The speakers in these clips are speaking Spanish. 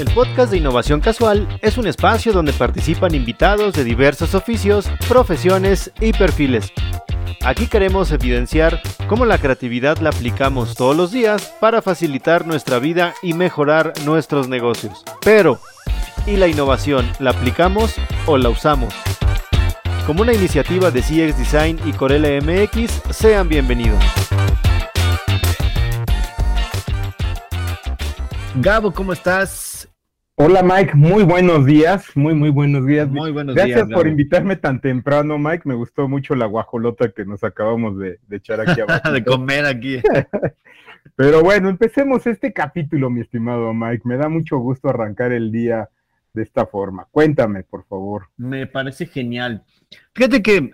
El podcast de Innovación Casual es un espacio donde participan invitados de diversos oficios, profesiones y perfiles. Aquí queremos evidenciar cómo la creatividad la aplicamos todos los días para facilitar nuestra vida y mejorar nuestros negocios. Pero, ¿y la innovación la aplicamos o la usamos? Como una iniciativa de CX Design y Corel MX, sean bienvenidos. Gabo, ¿cómo estás? Hola Mike, muy buenos días, muy muy buenos días. Muy buenos Gracias días. por Gabo. invitarme tan temprano, Mike. Me gustó mucho la guajolota que nos acabamos de, de echar aquí abajo. de comer aquí. Pero bueno, empecemos este capítulo, mi estimado Mike. Me da mucho gusto arrancar el día de esta forma. Cuéntame, por favor. Me parece genial. Fíjate que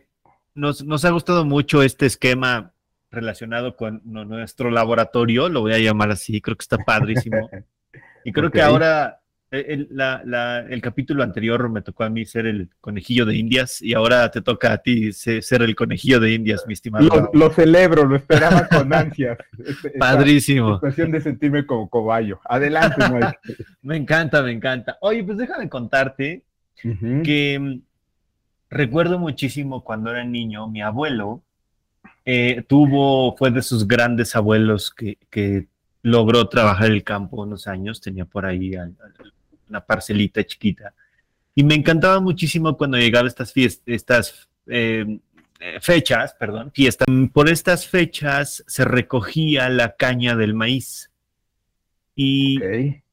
nos, nos ha gustado mucho este esquema relacionado con nuestro laboratorio, lo voy a llamar así, creo que está padrísimo. Y creo que ahora, el, la- la- el capítulo anterior me tocó a mí ser el conejillo de Indias y ahora te toca a ti se- ser el conejillo de Indias, mi estimado. Lo, lo celebro, lo esperaba con ansias. Esta Padrísimo. situación de sentirme como cobayo. Adelante, Mike. Me encanta, me encanta. Oye, pues déjame contarte que mm, recuerdo muchísimo cuando era niño, mi abuelo eh, tuvo, fue de sus grandes abuelos que, que logró trabajar el campo unos años, tenía por ahí una parcelita chiquita. Y me encantaba muchísimo cuando llegaba estas fiestas, estas eh, eh, fechas, perdón, fiestas. Por estas fechas se recogía la caña del maíz. Y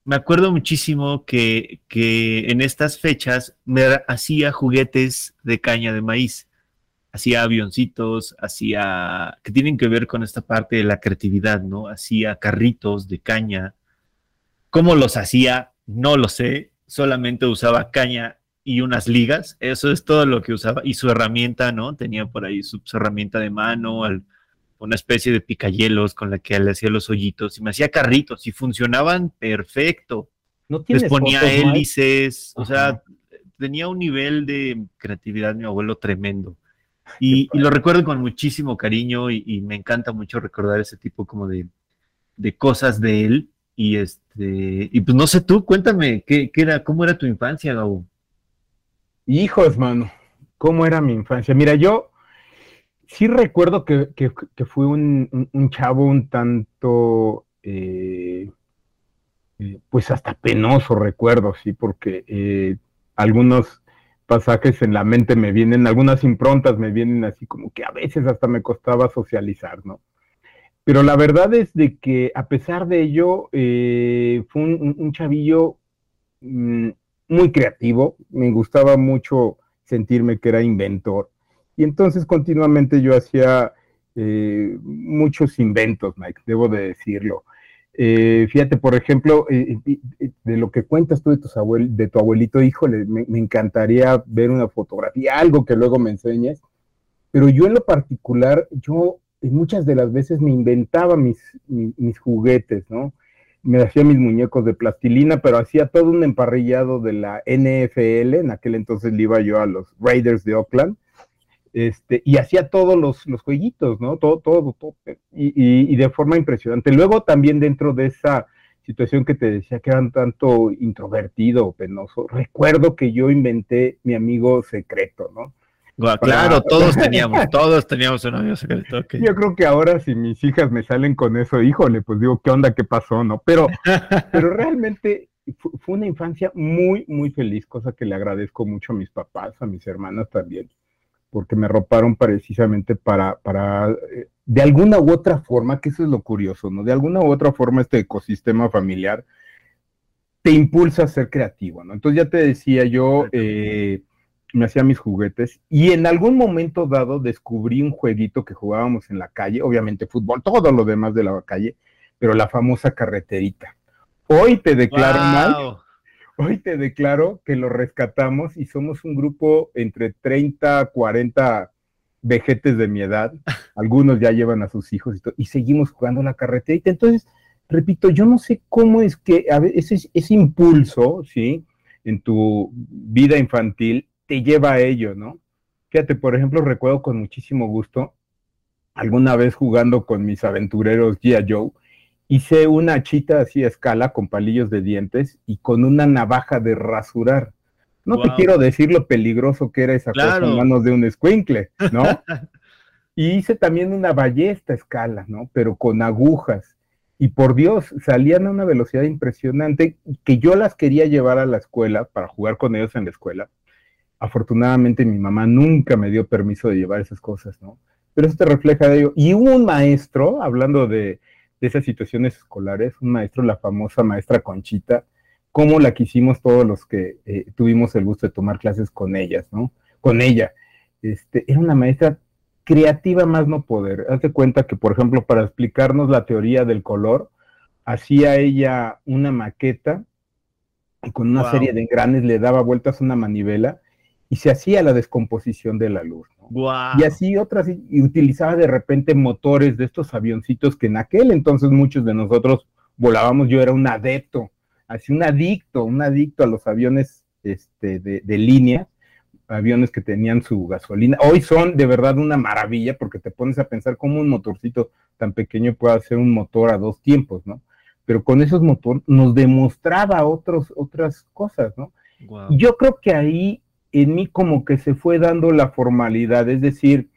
me acuerdo muchísimo que, que en estas fechas me hacía juguetes de caña de maíz. Hacía avioncitos, hacía que tienen que ver con esta parte de la creatividad, ¿no? Hacía carritos de caña. ¿Cómo los hacía? No lo sé. Solamente usaba caña y unas ligas. Eso es todo lo que usaba. Y su herramienta, ¿no? Tenía por ahí su, su herramienta de mano, al- una especie de picayelos con la que le hacía los hoyitos y me hacía carritos y funcionaban perfecto. ¿No Les tienes ponía fotos, Mike? hélices, o sea, Ajá. tenía un nivel de creatividad mi abuelo tremendo. Y, y lo recuerdo con muchísimo cariño y, y me encanta mucho recordar ese tipo como de, de cosas de él. Y este, y pues no sé tú, cuéntame, ¿qué, qué era, cómo era tu infancia, Gabo? Hijos, mano, ¿cómo era mi infancia? Mira, yo sí recuerdo que, que, que fui un, un- un chavo un tanto, eh, eh, pues hasta penoso, recuerdo, sí, porque eh, algunos pasajes en la mente me vienen, algunas improntas me vienen así como que a veces hasta me costaba socializar, ¿no? Pero la verdad es de que a pesar de ello, eh, fue un, un- chavillo mm, muy creativo, me gustaba mucho sentirme que era inventor. Y entonces continuamente yo hacía eh, muchos inventos, Mike, debo de decirlo. Eh, fíjate, por ejemplo, eh, de lo que cuentas tú de, tus abuel- de tu abuelito, híjole, me, encantaría ver una fotografía, algo que luego me enseñes. Pero yo en lo particular, yo muchas de las veces me inventaba mis juguetes, ¿no? me hacía mis muñecos de plastilina, pero hacía todo un emparrillado de la NFL, en aquel entonces le iba yo a los Raiders de Oakland, este, y hacía todos los, los jueguitos, ¿no? Todo, todo, todo y, y, y, de forma impresionante. Luego también dentro de esa situación que te decía que eran tanto introvertido penoso, recuerdo que yo inventé mi amigo secreto, ¿no? Claro, todos teníamos, todos teníamos un amigo secreto. Okay. Yo creo que ahora si mis hijas me salen con eso, híjole, pues digo, ¿qué onda? ¿Qué pasó? ¿No? Pero, pero realmente fue una infancia muy, muy feliz, cosa que le agradezco mucho a mis papás, a mis hermanas también, porque me roparon precisamente para, para, eh, de alguna u otra forma, que eso es lo curioso, ¿no? De alguna u otra forma este ecosistema familiar te impulsa a ser creativo, ¿no? Entonces ya te decía yo, eh, me hacía mis juguetes y en algún momento dado descubrí un jueguito que jugábamos en la calle, obviamente fútbol, todo lo demás de la calle, pero la famosa carreterita. Hoy te declaro, wow. Mike, hoy te declaro que lo rescatamos y somos un grupo entre 30, 40 vejetes de mi edad, algunos ya llevan a sus hijos y, todo, y seguimos jugando la carreterita. Entonces, repito, yo no sé cómo es que a veces ese, ese impulso, ¿sí? En tu vida infantil te lleva a ello, ¿no? Fíjate, por ejemplo, recuerdo con muchísimo gusto alguna vez jugando con mis aventureros G.I. Joe hice una chita así a escala con palillos de dientes y con una navaja de rasurar. No te quiero decir lo peligroso que era esa cosa en manos de un escuincle, ¿no? y hice también una ballesta a escala, ¿no? Pero con agujas. Y por Dios, salían a una velocidad impresionante que yo las quería llevar a la escuela para jugar con ellos en la escuela. Afortunadamente mi mamá nunca me dio permiso de llevar esas cosas, ¿no? Pero eso te refleja de ello. Y hubo un maestro, hablando de, de esas situaciones escolares, un maestro, la famosa maestra Conchita, como la quisimos todos los que eh, tuvimos el gusto de tomar clases con ellas, ¿no? Con ella. Este, era una maestra creativa más no poder. Hazte cuenta que, por ejemplo, para explicarnos la teoría del color, hacía ella una maqueta y con una serie de engranes le daba vueltas una manivela y se hacía la descomposición de la luz. Y así otras, y utilizaba de repente motores de estos avioncitos que en aquel entonces muchos de nosotros volábamos, yo era un adepto así un adicto, un adicto a los aviones este, de, línea, aviones que tenían su gasolina. Hoy son de verdad una maravilla porque te pones a pensar cómo un motorcito tan pequeño puede hacer un motor a dos tiempos, ¿no? Pero con esos motores nos demostraba otros, otras cosas, ¿no? Yo creo que ahí en mí como que se fue dando la formalidad, es decir,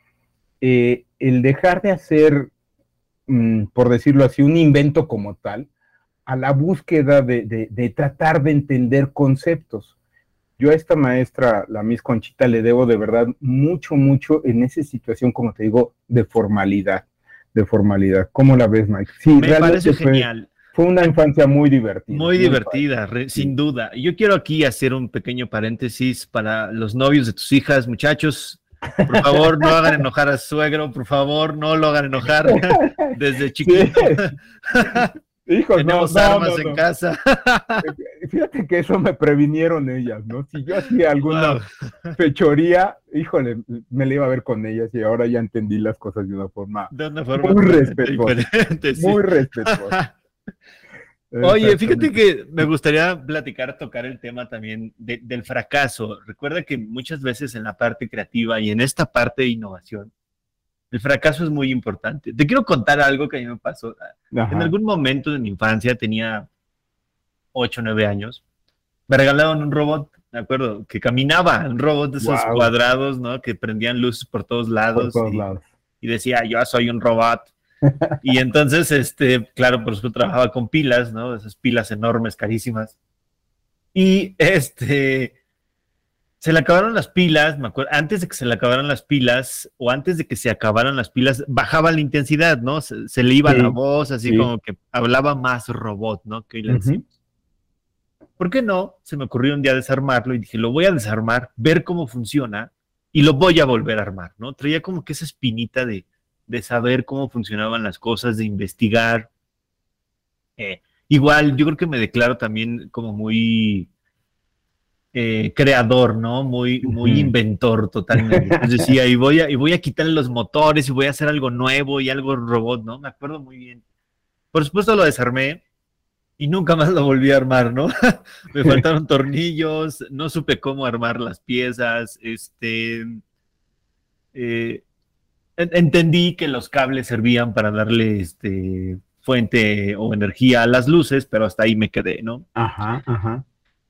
eh, el dejar de hacer, mm, por decirlo así, un invento como tal, a la búsqueda de, tratar de entender conceptos. Yo a esta maestra, la Miss Conchita, le debo de verdad mucho, mucho en esa situación, como te digo, de formalidad, de formalidad. ¿Cómo la ves, Mike? Sí, Me parece genial. Fue una infancia muy divertida. Muy, divertida, sin duda. Yo quiero aquí hacer un pequeño paréntesis para los novios de tus hijas, muchachos. Por favor, no hagan enojar a su suegro, por favor, no lo hagan enojar desde chiquito. Hijos, Tenemos no, armas en casa. Fíjate que eso me previnieron ellas, ¿no? Si yo hacía alguna fechoría, híjole, me la iba a ver con ellas y ahora ya entendí las cosas de una forma, muy respetuosa. Muy respetuosa. Oye, fíjate que me gustaría platicar, tocar el tema también del fracaso. Recuerda que muchas veces en la parte creativa y en esta parte de innovación, el fracaso es muy importante. Te quiero contar algo que a mí me pasó. En algún momento de mi infancia, tenía 8 o 9 años, me regalaron un robot, me acuerdo, que caminaba, un robot de esos cuadrados, ¿no? Que prendían luces por todos lados. y, decía, yo soy un robot. Y entonces, este, claro, por supuesto, trabajaba con pilas, ¿no? Esas pilas enormes, carísimas. Y este, se le acabaron las pilas, me acuerdo, antes de que se le acabaran las pilas, o antes de que se acabaran las pilas, bajaba la intensidad, ¿no? Se, le iba la voz, así como que hablaba más robot, ¿no? Que le ¿Por qué no? Se me ocurrió un día desarmarlo y dije, lo voy a desarmar, ver cómo funciona y lo voy a volver a armar, ¿no? Traía como que esa espinita de, de saber cómo funcionaban las cosas, de investigar. Eh, igual, yo creo que me declaro también como muy eh, creador, ¿no? Muy, muy inventor totalmente. Entonces decía, y voy, a, y voy a quitarle los motores y voy a hacer algo nuevo y algo robot, ¿no? Me acuerdo muy bien. Por supuesto lo desarmé y nunca más lo volví a armar, ¿no? Me faltaron tornillos, no supe cómo armar las piezas, este... Eh, entendí que los cables servían para darle este fuente o energía a las luces, pero hasta ahí me quedé, ¿no? Ajá, ajá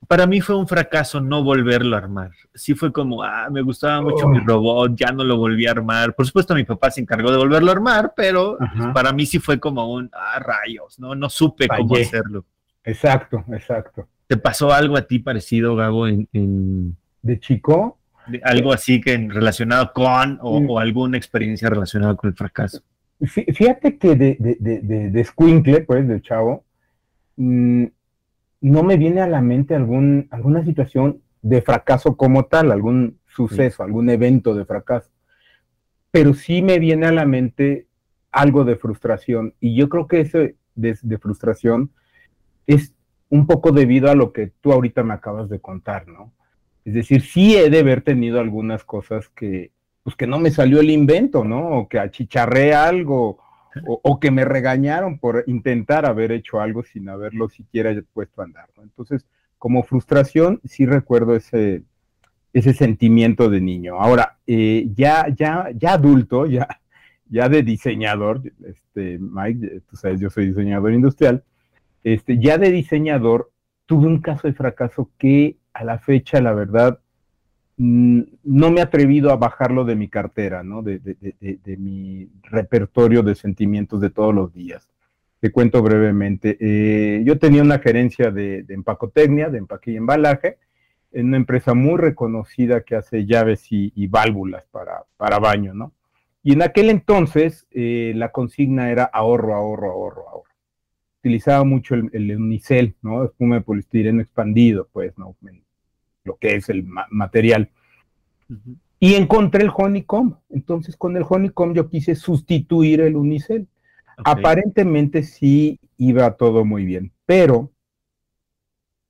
para mí fue un fracaso no volverlo a armar. Sí fue como, ah, me gustaba mucho mi oh. robot, ya no lo volví a armar. Por supuesto, mi papá se encargó de volverlo a armar, pero para mí sí fue como un, ah, rayos, ¿no? No supe cómo hacerlo. Exacto, exacto. ¿Te pasó algo a ti parecido, Gabo, en... ¿De chico? Algo así que relacionado con o, alguna experiencia relacionada con el fracaso. Fíjate que de, de, de, de, pues, de chavo, mm, no me viene a la mente algún, alguna situación de fracaso como tal, algún suceso, algún evento de fracaso. Pero sí me viene a la mente algo de frustración. Y yo creo que eso de, frustración es un poco debido a lo que tú ahorita me acabas de contar, ¿no? Es decir, sí he de haber tenido algunas cosas que, pues que no me salió el invento, ¿no? O que achicharré algo, o, que me regañaron por intentar haber hecho algo sin haberlo siquiera puesto a andar. Entonces, como frustración, sí recuerdo ese, ese sentimiento de niño. Ahora, eh, ya, ya, ya adulto, ya, ya de diseñador, este, Mike, tú sabes, yo soy diseñador industrial, este, ya de diseñador tuve un caso de fracaso que a la fecha, la verdad, mm, no me he atrevido a bajarlo de mi cartera, ¿no? De, mi repertorio de sentimientos de todos los días. Te cuento brevemente. Eh, yo tenía una gerencia de, empacotecnia, de empaque y embalaje, en una empresa muy reconocida que hace llaves y, válvulas para, para baño, ¿no? Y en aquel entonces eh, la consigna era ahorro, ahorro, ahorro, ahorro. Utilizaba mucho el, unicel, ¿no? Espuma de poliestireno expandido, pues, ¿no? Lo que es el material. Y encontré el honeycomb. Entonces, con el honeycomb yo quise sustituir el unicel. Aparentemente sí iba todo muy bien, pero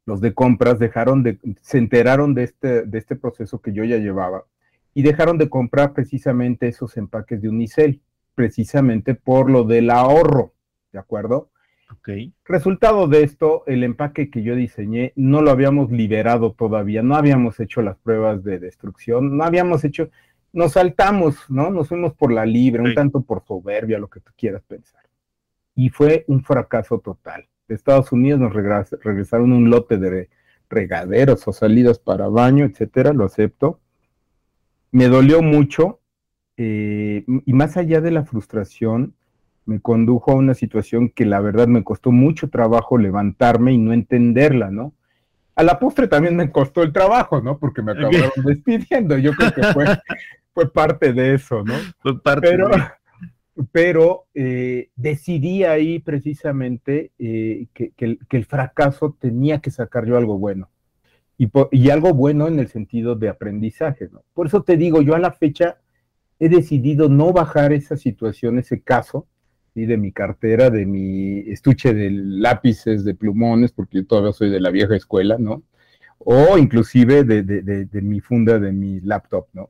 los de compras dejaron de, se enteraron de este, de este proceso que yo ya llevaba y dejaron de comprar precisamente esos empaques de unicel, precisamente por lo del ahorro, ¿de acuerdo? Ok. Resultado de esto, el empaque que yo diseñé no lo habíamos liberado todavía, no habíamos hecho las pruebas de destrucción, no habíamos hecho, nos saltamos, ¿no? Nos fuimos por la libre, un tanto por soberbia, lo que tú quieras pensar. Y fue un fracaso total de Estados Unidos nos regresaron un lote de regaderos o salidas para baño, etcétera, lo acepto. Me dolió mucho eh, y más allá de la frustración, me condujo a una situación que la verdad me costó mucho trabajo levantarme y no entenderla, ¿no? A la postre también me costó el trabajo, ¿no? Porque me acabaron despidiendo. Yo creo que fue, fue parte de eso, ¿no? Fue parte Pero, pero eh, decidí ahí precisamente eh, que, el, fracaso tenía que sacar yo algo bueno. Y, algo bueno en el sentido de aprendizaje. ¿no? Por eso te digo, yo a la fecha he decidido no bajar esa situación, ese caso, de mi cartera, de mi estuche de lápices, de plumones, porque yo todavía soy de la vieja escuela, ¿no? O inclusive de, mi funda de mi laptop, ¿no?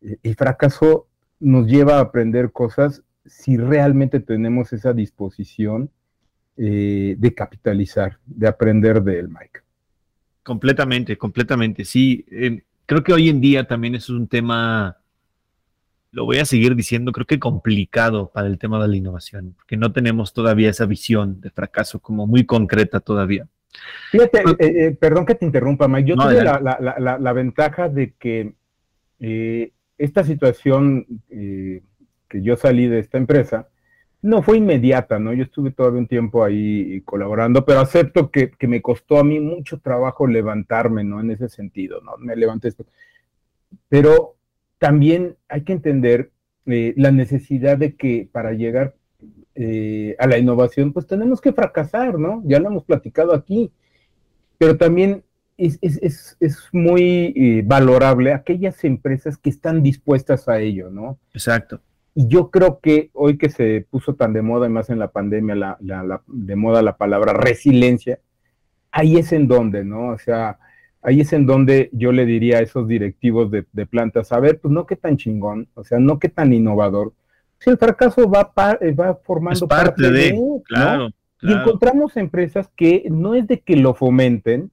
El fracaso nos lleva a aprender cosas si realmente tenemos esa disposición eh, de capitalizar, de aprender de él, Mike. Completamente, completamente. Sí, eh, creo que hoy en día también es un tema, lo voy a seguir diciendo, creo que complicado para el tema de la innovación, porque no tenemos todavía esa visión de fracaso como muy concreta todavía. Fíjate, eh, perdón que te interrumpa, Mike. Yo tuve la, ventaja de que esta situación que yo salí de esta empresa, no fue inmediata, ¿no? Yo estuve todavía un tiempo ahí colaborando, pero acepto que, me costó a mí mucho trabajo levantarme, ¿no? En ese sentido, ¿no? Me levanté esto. Pero también hay que entender eh, la necesidad de que para llegar eh, a la innovación, pues tenemos que fracasar, ¿no? Ya lo hemos platicado aquí, pero también es, muy eh, valorable aquellas empresas que están dispuestas a ello, ¿no? Exacto. Y yo creo que hoy que se puso tan de moda, y más en la pandemia, la, de moda la palabra resiliencia, ahí es en donde, ¿no? O sea, ahí es en donde yo le diría a esos directivos de, plantas, a ver, pues no qué tan chingón, o sea, no qué tan innovador. Si el fracaso va, eh, va formando parte, de, claro, Y encontramos empresas que no es de que lo fomenten,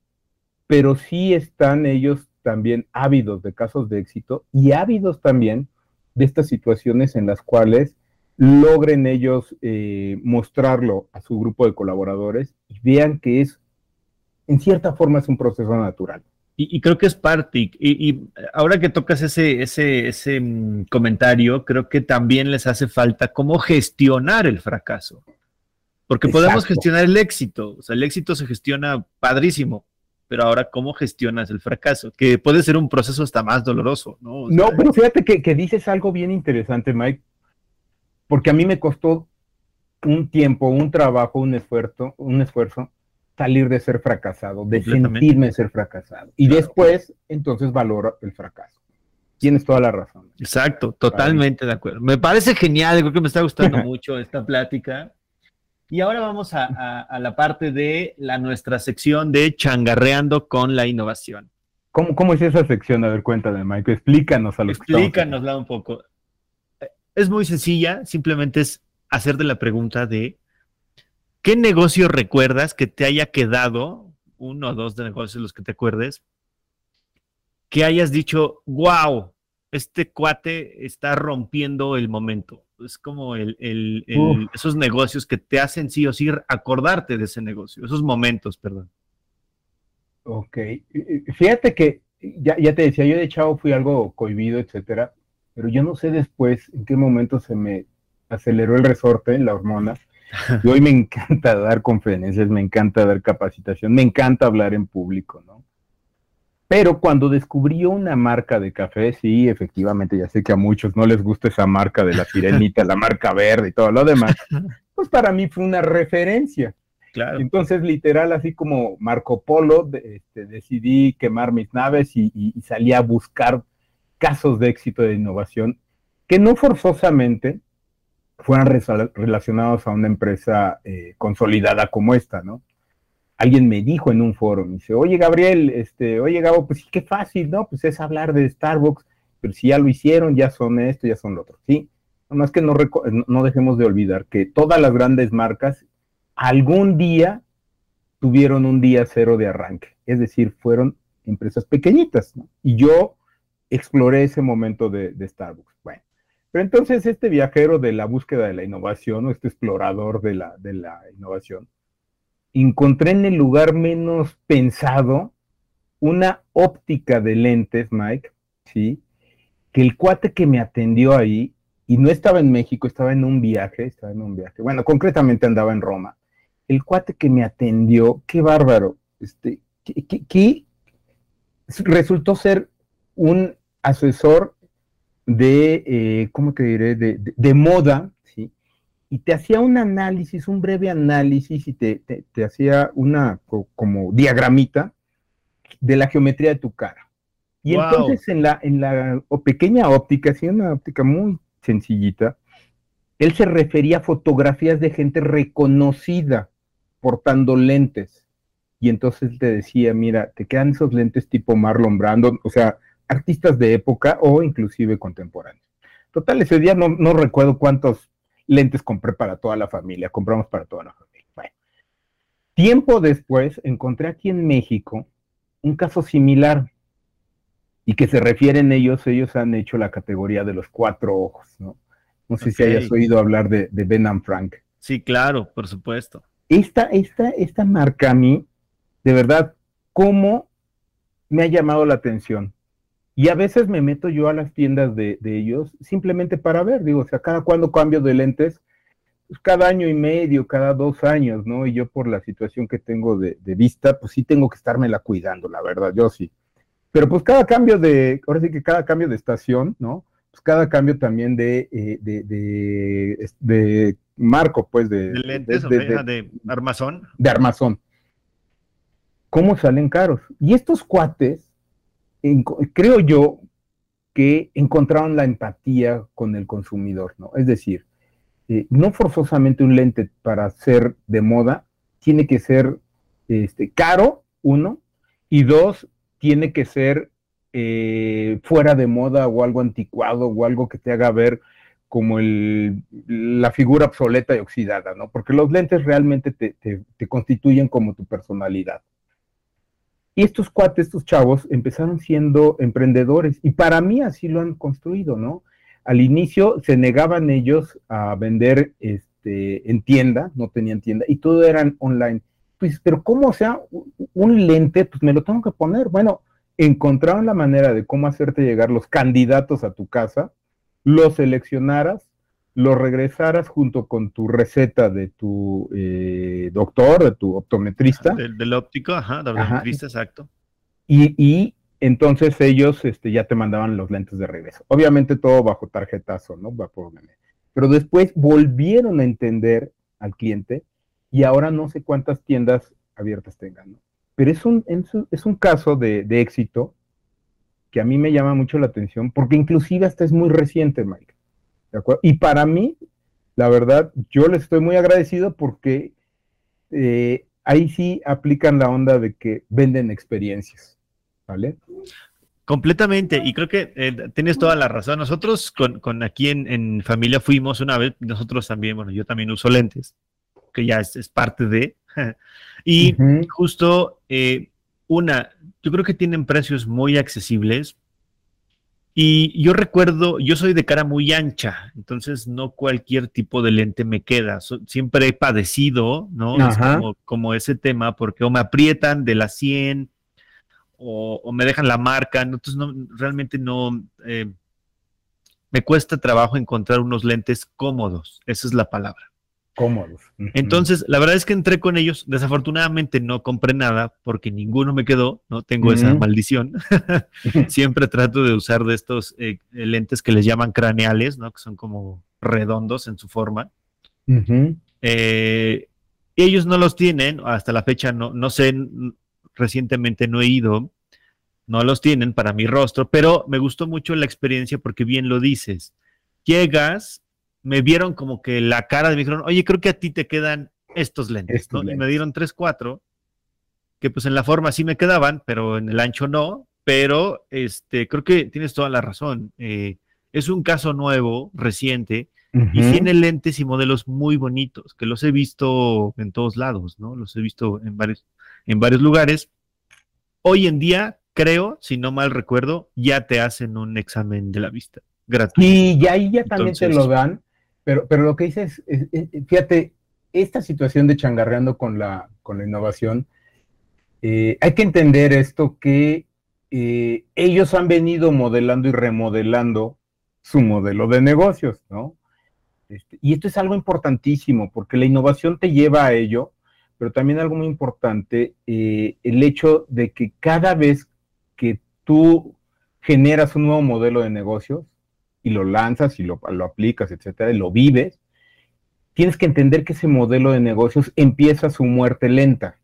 pero sí están ellos también ávidos de casos de éxito y ávidos también de estas situaciones en las cuales logren ellos eh, mostrarlo a su grupo de colaboradores y vean que es, en cierta forma, es un proceso natural. Y, creo que es parte, y, ahora que tocas ese, ese, ese mm, comentario, creo que también les hace falta cómo gestionar el fracaso. Porque podemos gestionar el éxito, o sea, el éxito se gestiona padrísimo, pero ahora cómo gestionas el fracaso, que puede ser un proceso hasta más doloroso, ¿no? no, pero fíjate que, dices algo bien interesante, Mike, porque a mí me costó un tiempo, un trabajo, un esfuerzo, un esfuerzo salir de ser fracasado, de sentirme ser fracasado. Y después, entonces valoro el fracaso. Tienes toda la razón. Exacto, totalmente de acuerdo. Me parece genial, creo que me está gustando mucho esta plática. Y ahora vamos a, la parte de la, nuestra sección de changarreando con la innovación. ¿Cómo, ¿Cómo, es esa sección? A ver, cuéntame, Mike. Explícanos a los Explícanosla un poco. Es muy sencilla, simplemente es hacerte la pregunta de ¿qué negocio recuerdas que te haya quedado, uno o dos de negocios los que te acuerdes, que hayas dicho, wow, este cuate está rompiendo el momento? es como el, esos negocios que te hacen sí o sí acordarte de ese negocio, esos momentos, perdón. Ok, fíjate que ya, ya te decía, yo de chavo fui algo cohibido, etcétera, pero yo no sé después en qué momento se me aceleró el resorte, la hormona, y hoy me encanta dar conferencias, me encanta dar capacitación, me encanta hablar en público, ¿no? Pero cuando descubrió una marca de café, sí, efectivamente, ya sé que a muchos no les gusta esa marca de la sirenita, la marca verde y todo lo demás, pues para mí fue una referencia. Claro. Entonces, literal, así como Marco Polo, este, decidí quemar mis naves y, salí a buscar casos de éxito de innovación que no forzosamente fueran relacionados a una empresa eh, consolidada como esta, ¿no? alguien me dijo en un foro, me dice, oye Gabriel, este, oye Gabo, pues sí, qué fácil, ¿no? Pues es hablar de Starbucks, pero si ya lo hicieron, ya son esto, ya son lo otro, ¿sí? Nomás que no, no dejemos de olvidar que todas las grandes marcas algún día tuvieron un día cero de arranque, es decir, fueron empresas pequeñitas, ¿no? Y yo exploré ese momento de, de Starbucks. Bueno, pero entonces este viajero de la búsqueda de la innovación, o este explorador de la, de la innovación, encontré en el lugar menos pensado una óptica de lentes, Mike, ¿sí? Que el cuate que me atendió ahí, y no estaba en México, estaba en un viaje, estaba en un viaje, bueno, concretamente andaba en Roma. El cuate que me atendió, qué bárbaro, este, que, resultó ser un asesor de, eh, ¿cómo te diré?, de moda, y te hacía un análisis, un breve análisis y te, hacía una como diagramita de la geometría de tu cara. Y entonces en la, en la pequeña óptica, así una óptica muy sencillita, él se refería a fotografías de gente reconocida portando lentes. Y entonces te decía, mira, te quedan esos lentes tipo Marlon Brando, o sea, artistas de época o inclusive contemporáneos. Total, ese día no, no recuerdo cuántos lentes compré para toda la familia, compramos para toda la familia. Bueno, tiempo después encontré aquí en México un caso similar y que se refieren ellos, ellos han hecho la categoría de los cuatro ojos, ¿no? No sé si hayas oído hablar de, de Ben and Frank. Sí, claro, por supuesto. Esta, esta, esta marca a mí, de verdad, ¿cómo me ha llamado la atención? Y a veces me meto yo a las tiendas de, ellos simplemente para ver, digo, o sea, cada cuando cambio de lentes, pues cada año y medio, cada dos años, ¿no? Y yo por la situación que tengo de, vista, pues sí tengo que la cuidando, la verdad, yo sí. Pero pues cada cambio de, ahora sí que cada cambio de estación, ¿no? Pues cada cambio también de, eh, de, de, marco, pues de... De lentes, de, de armazón. De armazón. ¿Cómo salen caros? Y estos cuates creo yo que encontraron la empatía con el consumidor, ¿no? Es decir, eh, no forzosamente un lente para ser de moda tiene que ser este, caro, uno, y dos, tiene que ser eh, fuera de moda o algo anticuado o algo que te haga ver como la figura obsoleta y oxidada, ¿no? Porque los lentes realmente te constituyen como tu personalidad. Y estos cuates, estos chavos, empezaron siendo emprendedores y para mí así lo han construido, ¿no? Al inicio se negaban ellos a vender este, en tienda, no tenían tienda y todo eran online. Pues, pero ¿cómo sea un lente? Pues me lo tengo que poner. Bueno, encontraron la manera de cómo hacerte llegar los candidatos a tu casa, los seleccionaras lo regresaras junto con tu receta de tu eh, doctor, de tu optometrista. Del, óptico, ajá, del optometrista, exacto. Y, entonces ellos este, ya te mandaban los lentes de regreso. Obviamente todo bajo tarjetazo, ¿no? Pero después volvieron a entender al cliente y ahora no sé cuántas tiendas abiertas tengan, ¿no? Pero es un, es un caso de, de éxito que a mí me llama mucho la atención porque inclusive hasta es muy reciente, Mike. Y para mí, la verdad, yo les estoy muy agradecido porque eh, ahí sí aplican la onda de que venden experiencias, ¿vale? Completamente, y creo que eh, tienes toda la razón. Nosotros con, aquí en, familia fuimos una vez, nosotros también, bueno, yo también uso lentes, que ya es, parte de, y justo eh, una, yo creo que tienen precios muy accesibles, Y yo recuerdo, yo soy de cara muy ancha, entonces no cualquier tipo de lente me queda. siempre he padecido, ¿no? como, ese tema, porque o me aprietan de la 100 o, me dejan la marca, entonces no, realmente no, eh, me cuesta trabajo encontrar unos lentes cómodos, esa es la palabra cómodos. Entonces, la verdad es que entré con ellos. Desafortunadamente no compré nada porque ninguno me quedó, no tengo esa maldición. Siempre trato de usar de estos eh, lentes que les llaman craneales, ¿no? Que son como redondos en su forma. Eh, ellos no los tienen, hasta la fecha no, no sé, recientemente no he ido, no los tienen para mi rostro, pero me gustó mucho la experiencia porque bien lo dices. Llegas, me vieron como que la cara de me dijeron, oye, creo que a ti te quedan estos lentes, ¿no? Y me dieron tres, cuatro, que pues en la forma sí me quedaban, pero en el ancho no, pero este, creo que tienes toda la razón. Eh, es un caso nuevo, reciente, y tiene lentes y modelos muy bonitos, que los he visto en todos lados, ¿no? Los he visto en varios, en varios lugares. Hoy en día, creo, si no mal recuerdo, ya te hacen un examen de la vista gratuito. Y ahí ya también te lo dan pero, pero lo que dices, es, fíjate, esta situación de changarreando con la, con la innovación, eh, hay que entender esto que eh, ellos han venido modelando y remodelando su modelo de negocios, ¿no? Este, y esto es algo importantísimo porque la innovación te lleva a ello, pero también algo muy importante, eh, el hecho de que cada vez que tú generas un nuevo modelo de negocios, y lo lanzas y lo, aplicas, etcétera, y lo vives, tienes que entender que ese modelo de negocios empieza su muerte lenta.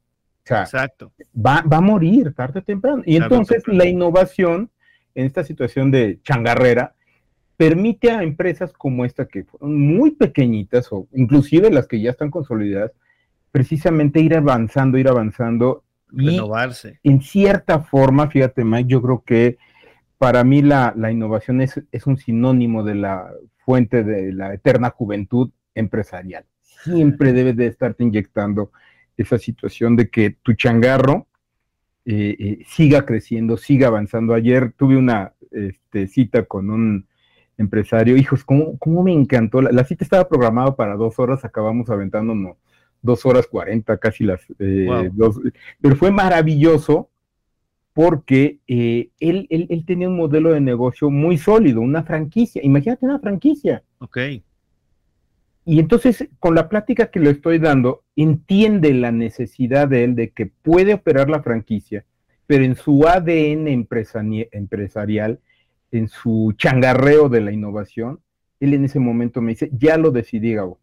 O sea, Exacto. Va, a morir tarde o temprano. Y entonces la innovación en esta situación de changarrera permite a empresas como esta, que fueron muy pequeñitas o inclusive las que ya están consolidadas, precisamente ir avanzando, ir avanzando. Renovarse. en cierta forma, fíjate, Mike, yo creo que para mí la, innovación es, un sinónimo de la fuente de la eterna juventud empresarial. Siempre debes de estarte inyectando esa situación de que tu changarro eh, eh, siga creciendo, siga avanzando. Ayer tuve una este, cita con un empresario, hijos, ¿cómo, cómo me encantó? La, cita estaba programada para dos horas, acabamos aventándonos dos horas cuarenta, casi las eh, dos, pero fue maravilloso porque eh, él, él, tenía un modelo de negocio muy sólido, una franquicia. Imagínate una franquicia. Ok. Y entonces, con la plática que le estoy dando, entiende la necesidad de él de que puede operar la franquicia, pero en su ADN empresarial, en su changarreo de la innovación, él en ese momento me dice, ya lo decidí, Gabo,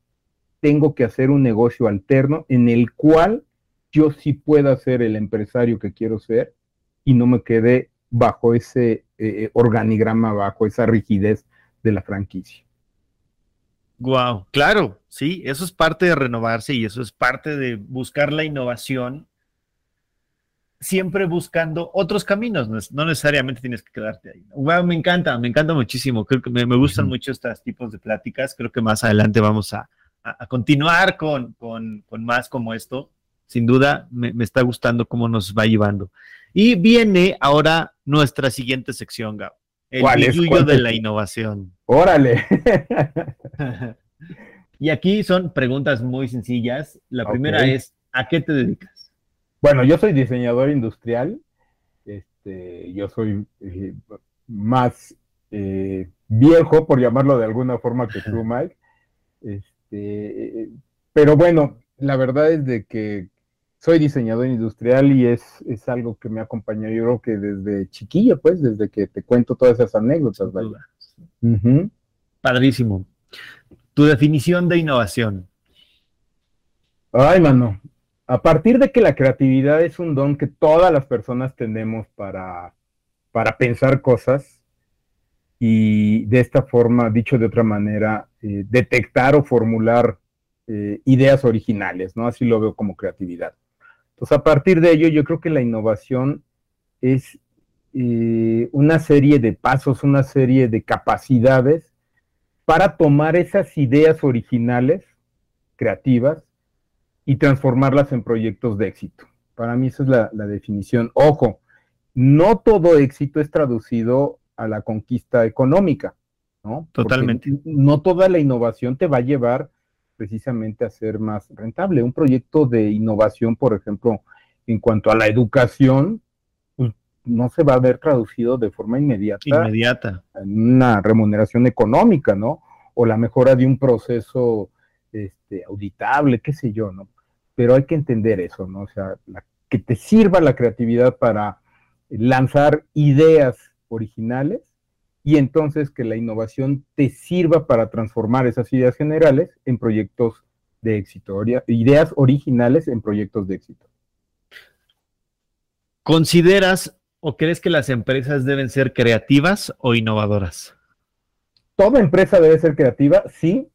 tengo que hacer un negocio alterno en el cual yo sí pueda ser el empresario que quiero ser y no me quede bajo ese eh, eh, organigrama, bajo esa rigidez de la franquicia. Wow, claro, sí, eso es parte de renovarse y eso es parte de buscar la innovación, siempre buscando otros caminos, no, necesariamente tienes que quedarte ahí. Wow, me encanta, me encanta muchísimo, creo que me, gustan mucho estos tipos de pláticas, creo que más adelante vamos a, continuar con, más como esto, sin duda me, me está gustando cómo nos va llevando. Y viene ahora nuestra siguiente sección, Gab. El billullo de la innovación. Órale. y aquí son preguntas muy sencillas. La primera es, ¿a qué te dedicas? Bueno, yo soy diseñador industrial. Este, yo soy eh, más eh, viejo, por llamarlo de alguna forma, que tú, Mike. Este, pero bueno, la verdad es de que soy diseñador industrial y es, es algo que me ha acompañado yo creo que desde chiquillo, pues, desde que te cuento todas esas anécdotas. Padrísimo. Tu definición de innovación. Ay, mano. A partir de que la creatividad es un don que todas las personas tenemos para, para pensar cosas y de esta forma, dicho de otra manera, eh, detectar o formular eh, ideas originales, ¿no? Así lo veo como creatividad. Entonces, a partir de ello, yo creo que la innovación es eh, una serie de pasos, una serie de capacidades para tomar esas ideas originales, creativas, y transformarlas en proyectos de éxito. Para mí esa es la, definición. Ojo, no todo éxito es traducido a la conquista económica, ¿no? Totalmente. no toda la innovación te va a llevar precisamente a ser más rentable. Un proyecto de innovación, por ejemplo, en cuanto a la educación, pues, no se va a ver traducido de forma inmediata. Inmediata. En una remuneración económica, ¿no? O la mejora de un proceso este, auditable, qué sé yo, ¿no? Pero hay que entender eso, ¿no? O sea, que te sirva la creatividad para lanzar ideas originales y entonces que la innovación te sirva para transformar esas ideas generales en proyectos de éxito, ideas originales en proyectos de éxito. ¿Consideras o crees que las empresas deben ser creativas o innovadoras? Toda empresa debe ser creativa, sí.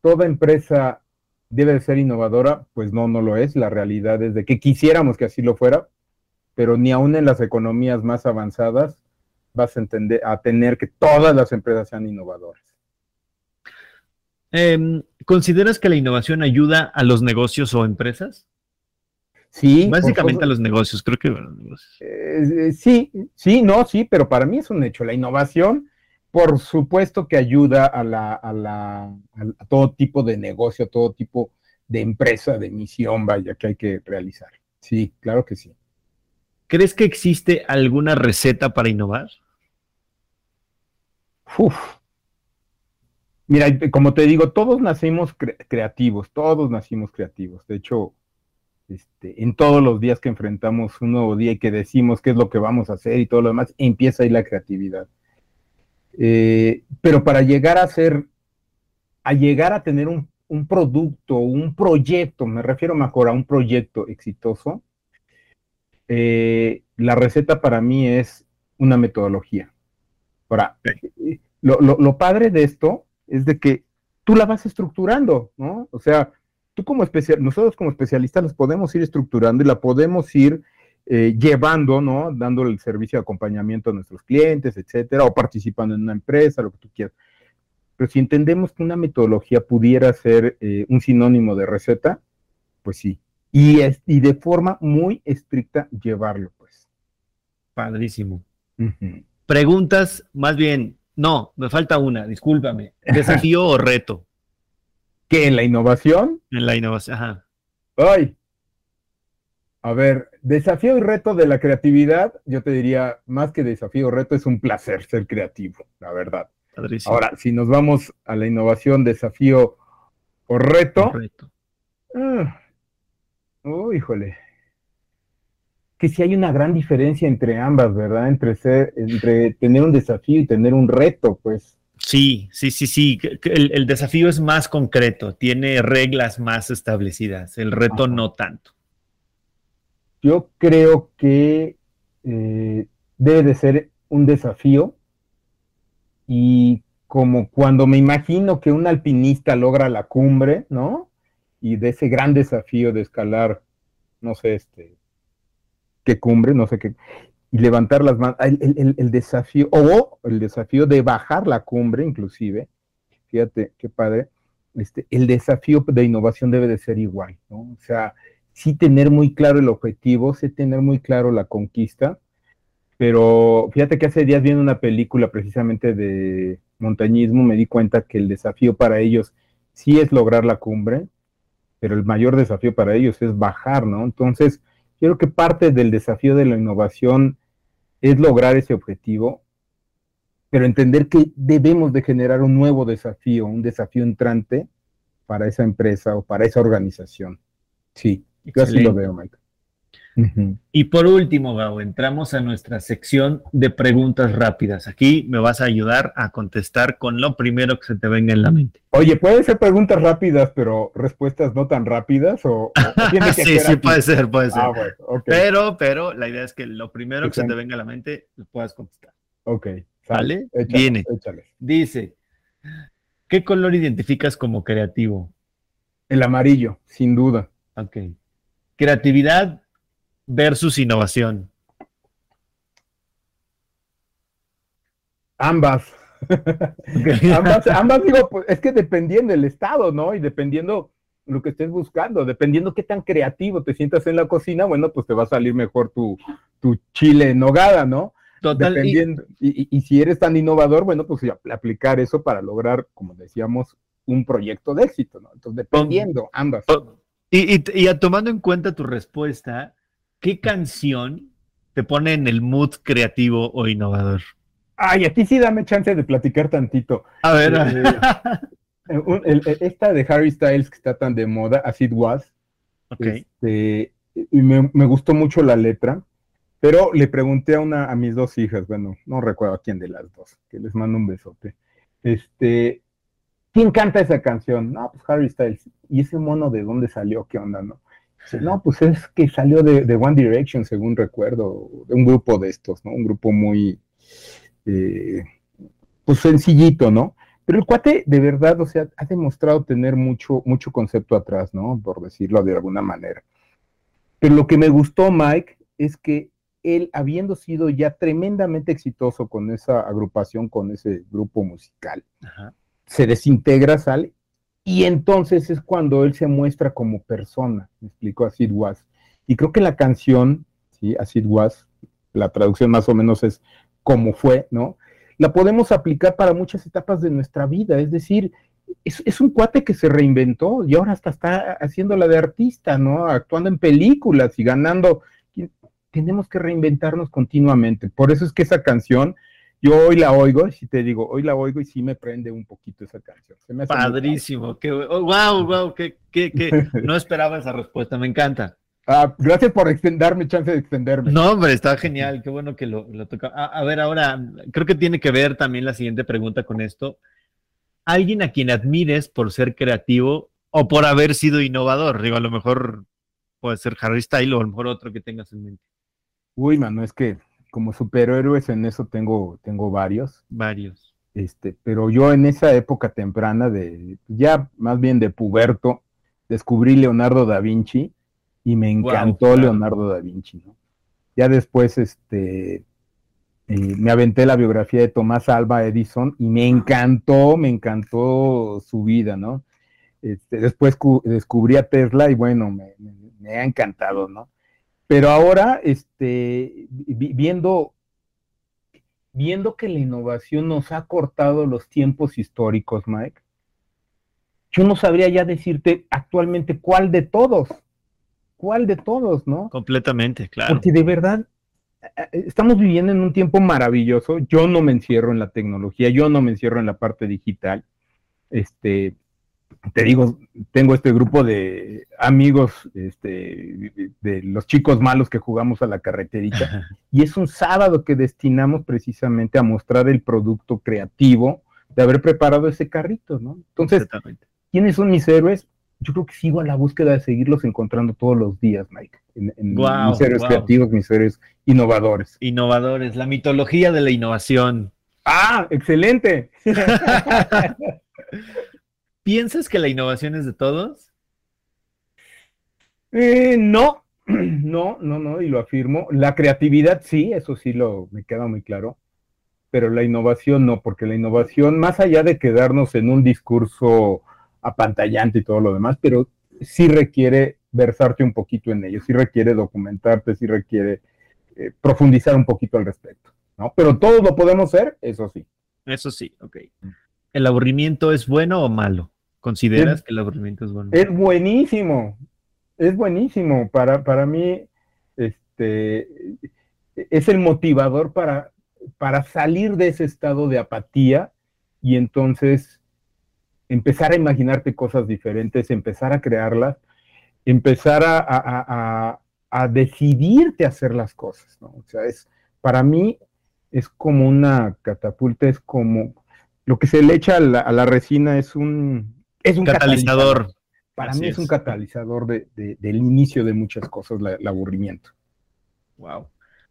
Toda empresa debe ser innovadora, pues no, no lo es. La realidad es de que quisiéramos que así lo fuera, pero ni aún en las economías más avanzadas vas a, entender, a tener que todas las empresas sean innovadoras. Em, ¿Consideras que la innovación ayuda a los negocios o empresas? Sí. Básicamente a los negocios, creo que eh, eh, sí, sí, no, sí, pero para mí es un hecho. La innovación, por supuesto que ayuda a, la, a, la, a todo tipo de negocio, a todo tipo de empresa, de misión, vaya, que hay que realizar. Sí, claro que sí. ¿Crees que existe alguna receta para innovar? Uf. Mira, como te digo, todos nacimos creativos, todos nacimos creativos. De hecho, este, en todos los días que enfrentamos un nuevo día y que decimos qué es lo que vamos a hacer y todo lo demás, empieza ahí la creatividad. Eh, pero para llegar a ser, a llegar a tener un, un producto, un proyecto, me refiero mejor a un proyecto exitoso, eh, la receta para mí es una metodología. Ahora, lo, padre de esto es de que tú la vas estructurando, ¿no? O sea, tú como especial, nosotros como especialistas las podemos ir estructurando y la podemos ir eh, llevando, ¿no? Dándole el servicio de acompañamiento a nuestros clientes, etcétera, o participando en una empresa, lo que tú quieras. Pero si entendemos que una metodología pudiera ser eh, un sinónimo de receta, pues sí, y, es, y de forma muy estricta llevarlo, pues. Padrísimo. Preguntas, más bien, no, me falta una, discúlpame. ¿Desafío o reto? ¿Qué, en la innovación? En la innovación, ajá. Ay. A ver, desafío y reto de la creatividad, yo te diría, más que desafío o reto, es un placer ser creativo, la verdad. Padrísimo. Ahora, si nos vamos a la innovación, desafío o reto, reto. Ah, Oh, híjole. Que si hay una gran diferencia entre ambas, ¿verdad? Entre, ser, entre tener un desafío y tener un reto, pues. Sí, sí, sí, sí. El, desafío es más concreto, tiene reglas más establecidas, el reto no tanto. Yo creo que eh, debe de ser un desafío y como cuando me imagino que un alpinista logra la cumbre, ¿no? Y de ese gran desafío de escalar, no sé, este, qué cumbre, no sé qué, y levantar las manos, el, desafío, o el desafío de bajar la cumbre inclusive, fíjate qué padre, este, el desafío de innovación debe de ser igual, ¿no? O sea, sí tener muy claro el objetivo, sí tener muy claro la conquista, pero fíjate que hace días viendo una película precisamente de montañismo, me di cuenta que el desafío para ellos sí es lograr la cumbre, pero el mayor desafío para ellos es bajar, ¿no? Entonces, creo que parte del desafío de la innovación es lograr ese objetivo, pero entender que debemos de generar un nuevo desafío, un desafío entrante para esa empresa o para esa organización. Sí, yo así lo veo, Mike. Y por último, Gao, entramos a nuestra sección de preguntas rápidas. Aquí me vas a ayudar a contestar con lo primero que se te venga en la mente. Oye, pueden ser preguntas rápidas, pero respuestas no tan rápidas o, sí, sí, puede ser, puede ser. Ah, pero, pero la idea es que lo primero que se te venga a la mente lo puedas contestar. Ok. ¿Vale? Viene. Dice, ¿qué color identificas como creativo? El amarillo, sin duda. Ok. Creatividad versus innovación? Ambas. ambas, ambas, digo, pues, es que dependiendo del estado, ¿no? Y dependiendo lo que estés buscando, dependiendo qué tan creativo te sientas en la cocina, bueno, pues te va a salir mejor tu, tu chile en nogada, ¿no? Total, dependiendo, y, si eres tan innovador, bueno, pues aplicar eso para lograr, como decíamos, un proyecto de éxito, ¿no? Entonces, dependiendo, ambas. Y, y, tomando en cuenta tu respuesta, ¿qué canción te pone en el mood creativo o innovador? Ay, a ti sí dame chance de platicar tantito. A ver. Eh, esta de Harry Styles que está tan de moda, As It Was. Este, y me, me, gustó mucho la letra, pero le pregunté a una a mis dos hijas, bueno, no recuerdo a quién de las dos, que les mando un besote. Este, ¿quién canta esa canción? No, pues Harry Styles. ¿Y ese mono de dónde salió? ¿Qué onda, no? No, pues es que salió de, de, One Direction, según recuerdo, de un grupo de estos, ¿no? Un grupo muy, eh, pues sencillito, ¿no? Pero el cuate, de verdad, o sea, ha demostrado tener mucho, mucho concepto atrás, ¿no? Por decirlo de alguna manera. Pero lo que me gustó, Mike, es que él, habiendo sido ya tremendamente exitoso con esa agrupación, con ese grupo musical, se desintegra, sale, y entonces es cuando él se muestra como persona, me explicó así Was. Y creo que la canción, ¿sí? Así Was, la traducción más o menos es como fue, ¿no? La podemos aplicar para muchas etapas de nuestra vida, es decir, es, un cuate que se reinventó y ahora hasta está haciéndola de artista, ¿no? Actuando en películas y ganando. Tenemos que reinventarnos continuamente. Por eso es que esa canción, yo hoy la oigo, si te digo, hoy la oigo y sí me prende un poquito esa canción. Padrísimo, que, wow, wow, que, que, que no esperaba esa respuesta, me encanta. Ah, gracias por extenderme, chance de extenderme. No, hombre, está genial, qué bueno que lo, lo toca. A, ver, ahora, creo que tiene que ver también la siguiente pregunta con esto. ¿Alguien a quien admires por ser creativo o por haber sido innovador? Digo, a lo mejor puede ser Harry Style o a lo mejor otro que tengas en mente. Uy, mano, es que como superhéroes en eso tengo, tengo varios. Varios. Este, pero yo en esa época temprana de, ya más bien de puberto, descubrí Leonardo da Vinci y me encantó Leonardo da Vinci, ¿no? Ya después, este, eh, me aventé la biografía de Tomás Alba Edison y me encantó, me encantó su vida, ¿no? Este, después descubrí a Tesla y bueno, me, ha encantado, ¿no? Pero ahora, este, viendo, viendo que la innovación nos ha cortado los tiempos históricos, Mike, yo no sabría ya decirte actualmente cuál de todos, cuál de todos, ¿no? Completamente, claro. Porque de verdad estamos viviendo en un tiempo maravilloso. Yo no me encierro en la tecnología, yo no me encierro en la parte digital. Este, te digo, tengo este grupo de amigos, este, de los chicos malos que jugamos a la carreterita, y es un sábado que destinamos precisamente a mostrar el producto creativo de haber preparado ese carrito, ¿no? Entonces, ¿quiénes son mis héroes? yo creo que sigo a la búsqueda de seguirlos encontrando todos los días, Mike. En, mis seres creativos, mis seres innovadores. Innovadores, la mitología de la innovación. Ah, excelente. ¿Piensas que la innovación es de todos? Eh, no, no, no, no, y lo afirmo. La creatividad sí, eso sí lo me queda muy claro, pero la innovación no, porque la innovación, más allá de quedarnos en un discurso apantallante y todo lo demás, pero sí requiere versarte un poquito en ello, sí requiere documentarte, sí requiere eh, profundizar un poquito al respecto, ¿no? Pero todos lo podemos ser, eso sí. Eso sí, ok. ¿El aburrimiento es bueno o malo? ¿Consideras que el aburrimiento es bueno? Es buenísimo, es buenísimo. Para, para mí, este, es el motivador para, para salir de ese estado de apatía y entonces empezar a imaginarte cosas diferentes, empezar a crearlas, empezar a, decidirte a hacer las cosas, ¿no? O sea, es, para mí es como una catapulta, es como, lo que se le echa a la, resina es un, es un catalizador. Para mí es, un catalizador del inicio de muchas cosas, el aburrimiento. Wow.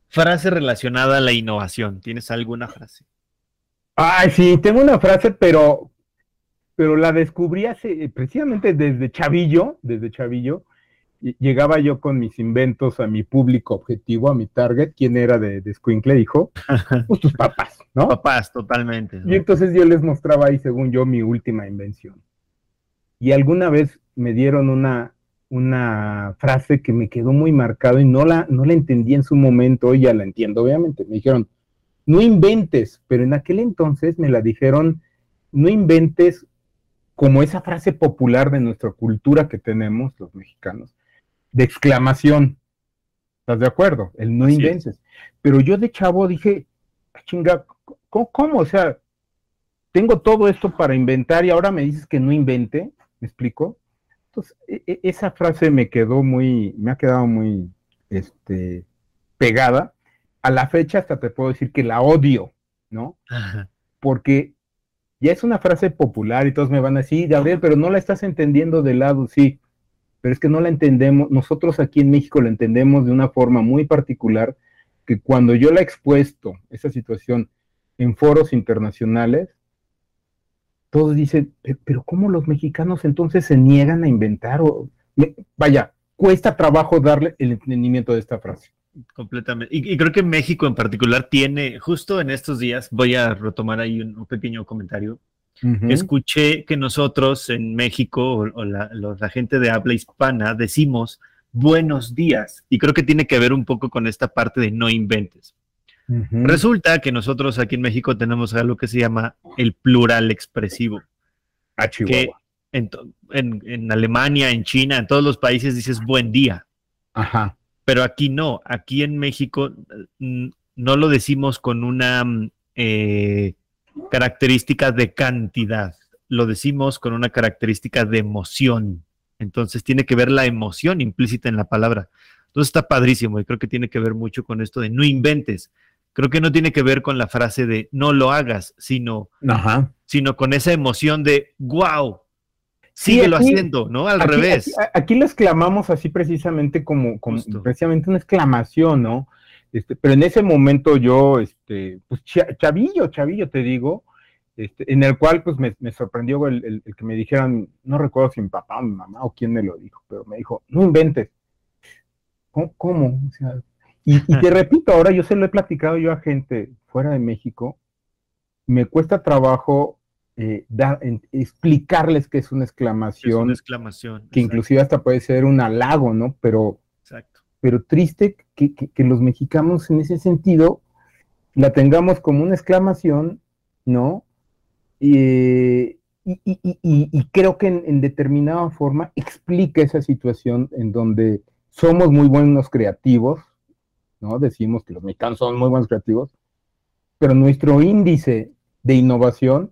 Frase relacionada a la innovación. ¿Tienes alguna frase? Ay, sí, tengo una frase, pero pero la descubrí hace, precisamente desde chavillo, desde chavillo, llegaba yo con mis inventos a mi público objetivo, a mi target, ¿quién era de, de Squinkle, hijo? Pues tus papás, ¿no? Papás, totalmente. Y entonces yo les mostraba ahí, según yo, mi última invención. Y alguna vez me dieron una, una frase que me quedó muy marcado y no la, no la entendí en su momento, hoy ya la entiendo, obviamente. Me dijeron, no inventes, pero en aquel entonces me la dijeron, no inventes como esa frase popular de nuestra cultura que tenemos los mexicanos, de exclamación. ¿Estás de acuerdo? El no inventes. Pero yo de chavo dije, ah, chinga, ¿cómo, O sea, tengo todo esto para inventar y ahora me dices que no invente, ¿me explico? Entonces, e, e, esa frase me quedó muy, me ha quedado muy, este, pegada a la fecha hasta te puedo decir que la odio, ¿no? Porque ya es una frase popular y todos me van a decir, Gabriel, pero no la estás entendiendo de lado, sí, pero es que no la entendemos, nosotros aquí en México la entendemos de una forma muy particular, que cuando yo la he expuesto, esa situación, en foros internacionales, todos dicen, pero ¿cómo los mexicanos entonces se niegan a inventar? O, vaya, cuesta trabajo darle el entendimiento de esta frase. Completamente. Y, creo que México en particular tiene, justo en estos días, voy a retomar ahí un, pequeño comentario. Escuché que nosotros en México, o, la, gente de habla hispana, decimos buenos días. Y creo que tiene que ver un poco con esta parte de no inventes. Resulta que nosotros aquí en México tenemos algo que se llama el plural expresivo. Ah, que en, en, Alemania, en China, en todos los países dices buen día. Ajá pero aquí no, aquí en México no lo decimos con una mm, eh, característica de cantidad, lo decimos con una característica de emoción. Entonces tiene que ver la emoción implícita en la palabra. Entonces está padrísimo y creo que tiene que ver mucho con esto de no inventes. Creo que no tiene que ver con la frase de no lo hagas, sino, sino con esa emoción de wow, síguelo haciendo, ¿no? Al revés. Aquí, lo exclamamos así precisamente como, precisamente una exclamación, ¿no? Este, pero en ese momento yo, este, pues chavillo, chavillo te digo, este, en el cual pues me, sorprendió el, que me dijeran, no recuerdo si mi papá o mi mamá o quién me lo dijo, pero me dijo, no inventes. ¿Cómo? O sea, y, y te repito, ahora yo se lo he platicado yo a gente fuera de México, me cuesta trabajo eh, explicarles que es una exclamación. una exclamación. Que inclusive hasta puede ser un halago, ¿no? Pero, pero triste que, los mexicanos en ese sentido la tengamos como una exclamación, ¿no? y, creo que en, determinada forma explica esa situación en donde somos muy buenos creativos, ¿no? Decimos que los mexicanos son muy buenos creativos, pero nuestro índice de innovación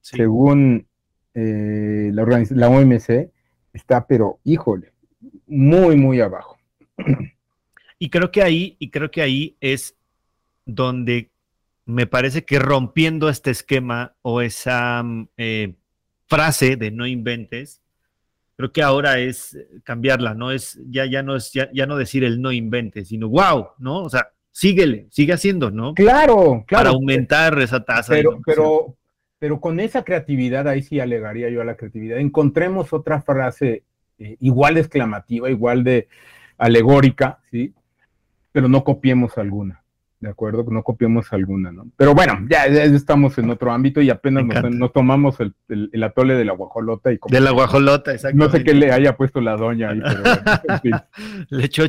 según eh, la, la OMC, está, pero híjole, muy, muy abajo. Y creo que ahí, y creo que ahí es donde me parece que rompiendo este esquema o esa mm, eh, frase de no inventes, creo que ahora es cambiarla, no es, ya, ya no es, ya, no decir el no inventes, sino wow, ¿no? O sea, síguele, sigue haciendo, ¿no? Claro, claro. Para aumentar esa tasa. Pero, pero, pero con esa creatividad, ahí sí alegaría yo a la creatividad, encontremos otra frase eh, igual de exclamativa, igual de alegórica, ¿sí? Pero no copiemos alguna, ¿de acuerdo? No copiemos alguna, ¿no? Pero bueno, ya, estamos en otro ámbito y apenas nos, tomamos el, atole de la guajolota. Y de la guajolota, exacto. No sé qué le haya puesto la doña ahí, pero Le echó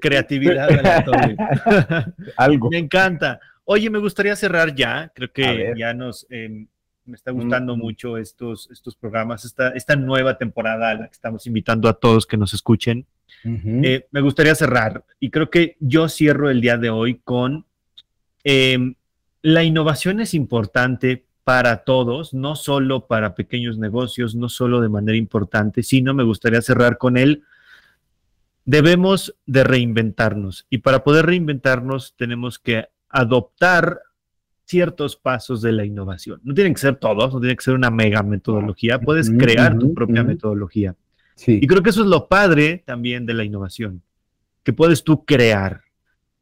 creatividad al atole. Algo. Me encanta. Oye, me gustaría cerrar ya, creo que ya nos... Em, me está gustando mucho estos, estos programas, esta, esta nueva temporada a la que estamos invitando a todos que nos escuchen. Eh, me gustaría cerrar y creo que yo cierro el día de hoy con em, la innovación es importante para todos, no solo para pequeños negocios, no solo de manera importante, sino me gustaría cerrar con él. Debemos de reinventarnos y para poder reinventarnos tenemos que adoptar ciertos pasos de la innovación. No tienen que ser todos, no tiene que ser una mega metodología, puedes crear tu propia metodología. Sí. Y creo que eso es lo padre también de la innovación, que puedes tú crear.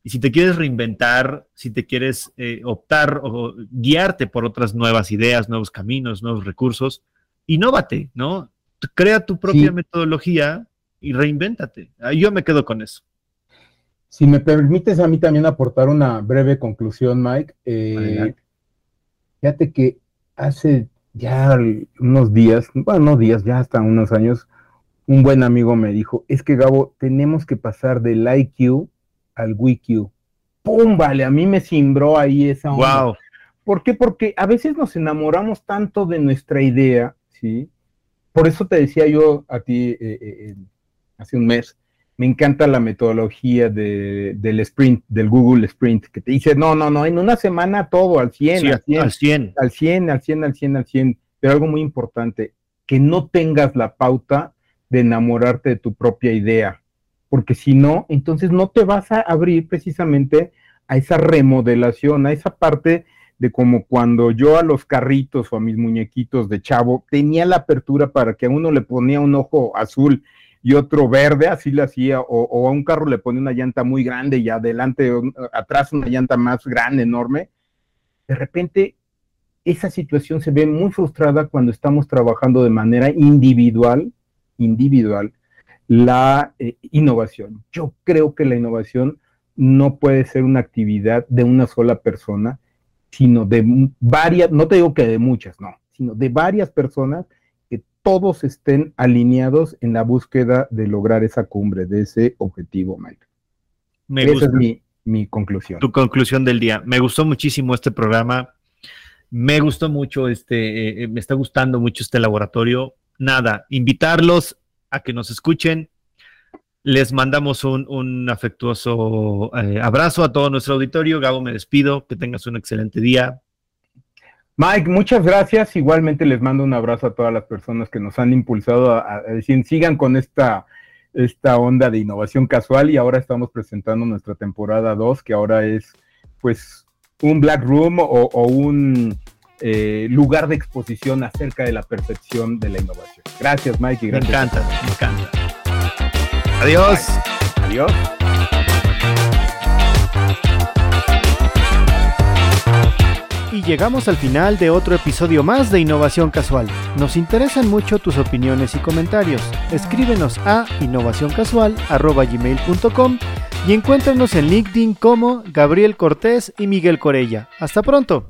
Y si te quieres reinventar, si te quieres eh, optar o guiarte por otras nuevas ideas, nuevos caminos, nuevos recursos, innovate, ¿no? Crea tu propia metodología y reinvéntate. Yo me quedo con eso. Si me permites a mí también aportar una breve conclusión, Mike. Eh, fíjate que hace ya unos días, bueno, no días, ya hasta unos años, un buen amigo me dijo, es que Gabo, tenemos que pasar del IQ al WIQ. ¡pum! Vale, a mí me cimbró ahí esa onda. Wow. ¿Por qué? Porque a veces nos enamoramos tanto de nuestra idea, ¿sí? Por eso te decía yo a ti eh, eh, eh, hace un mes, me encanta la metodología del sprint, del Google Sprint, que te dice, no, no, no, en una semana todo al 100, al 100, al 100, al 100, al 100, al 100, al 100. Pero algo muy importante, que no tengas la pauta de enamorarte de tu propia idea, porque si no, entonces no te vas a abrir precisamente a esa remodelación, a esa parte de como cuando yo a los carritos o a mis muñequitos de chavo tenía la apertura para que a uno le ponía un ojo azul y otro verde, así le hacía, o, a un carro le ponía una llanta muy grande y adelante, atrás una llanta más grande, enorme. De repente, esa situación se ve muy frustrada cuando estamos trabajando de manera individual, individual, la eh, innovación. Yo creo que la innovación no puede ser una actividad de una sola persona, sino de varias, no te digo que de muchas, no, sino de varias personas que todos estén alineados en la búsqueda de lograr esa cumbre, de ese objetivo, Mike. Esa es mi, mi conclusión. Tu conclusión del día. Me gustó muchísimo este programa. Me gustó mucho este, eh, me está gustando mucho este laboratorio. Nada, invitarlos a que nos escuchen. Les mandamos un, afectuoso eh, abrazo a todo nuestro auditorio. Gabo, me despido. Que tengas un excelente día. Mike, muchas gracias. Igualmente les mando un abrazo a todas las personas que nos han impulsado a, decir, sigan con esta, esta onda de innovación casual y ahora estamos presentando nuestra temporada 2, que ahora es pues un Black Room o, un eh, lugar de exposición acerca de la percepción de la innovación. Gracias, Mike. Y gracias. Me encanta, me encanta. Adiós. Adiós. Y llegamos al final de otro episodio más de Innovación Casual. Nos interesan mucho tus opiniones y comentarios. Escríbenos a innovacioncasual.gmail.com y encuéntranos en LinkedIn como Gabriel Cortés y Miguel Corella. Hasta pronto.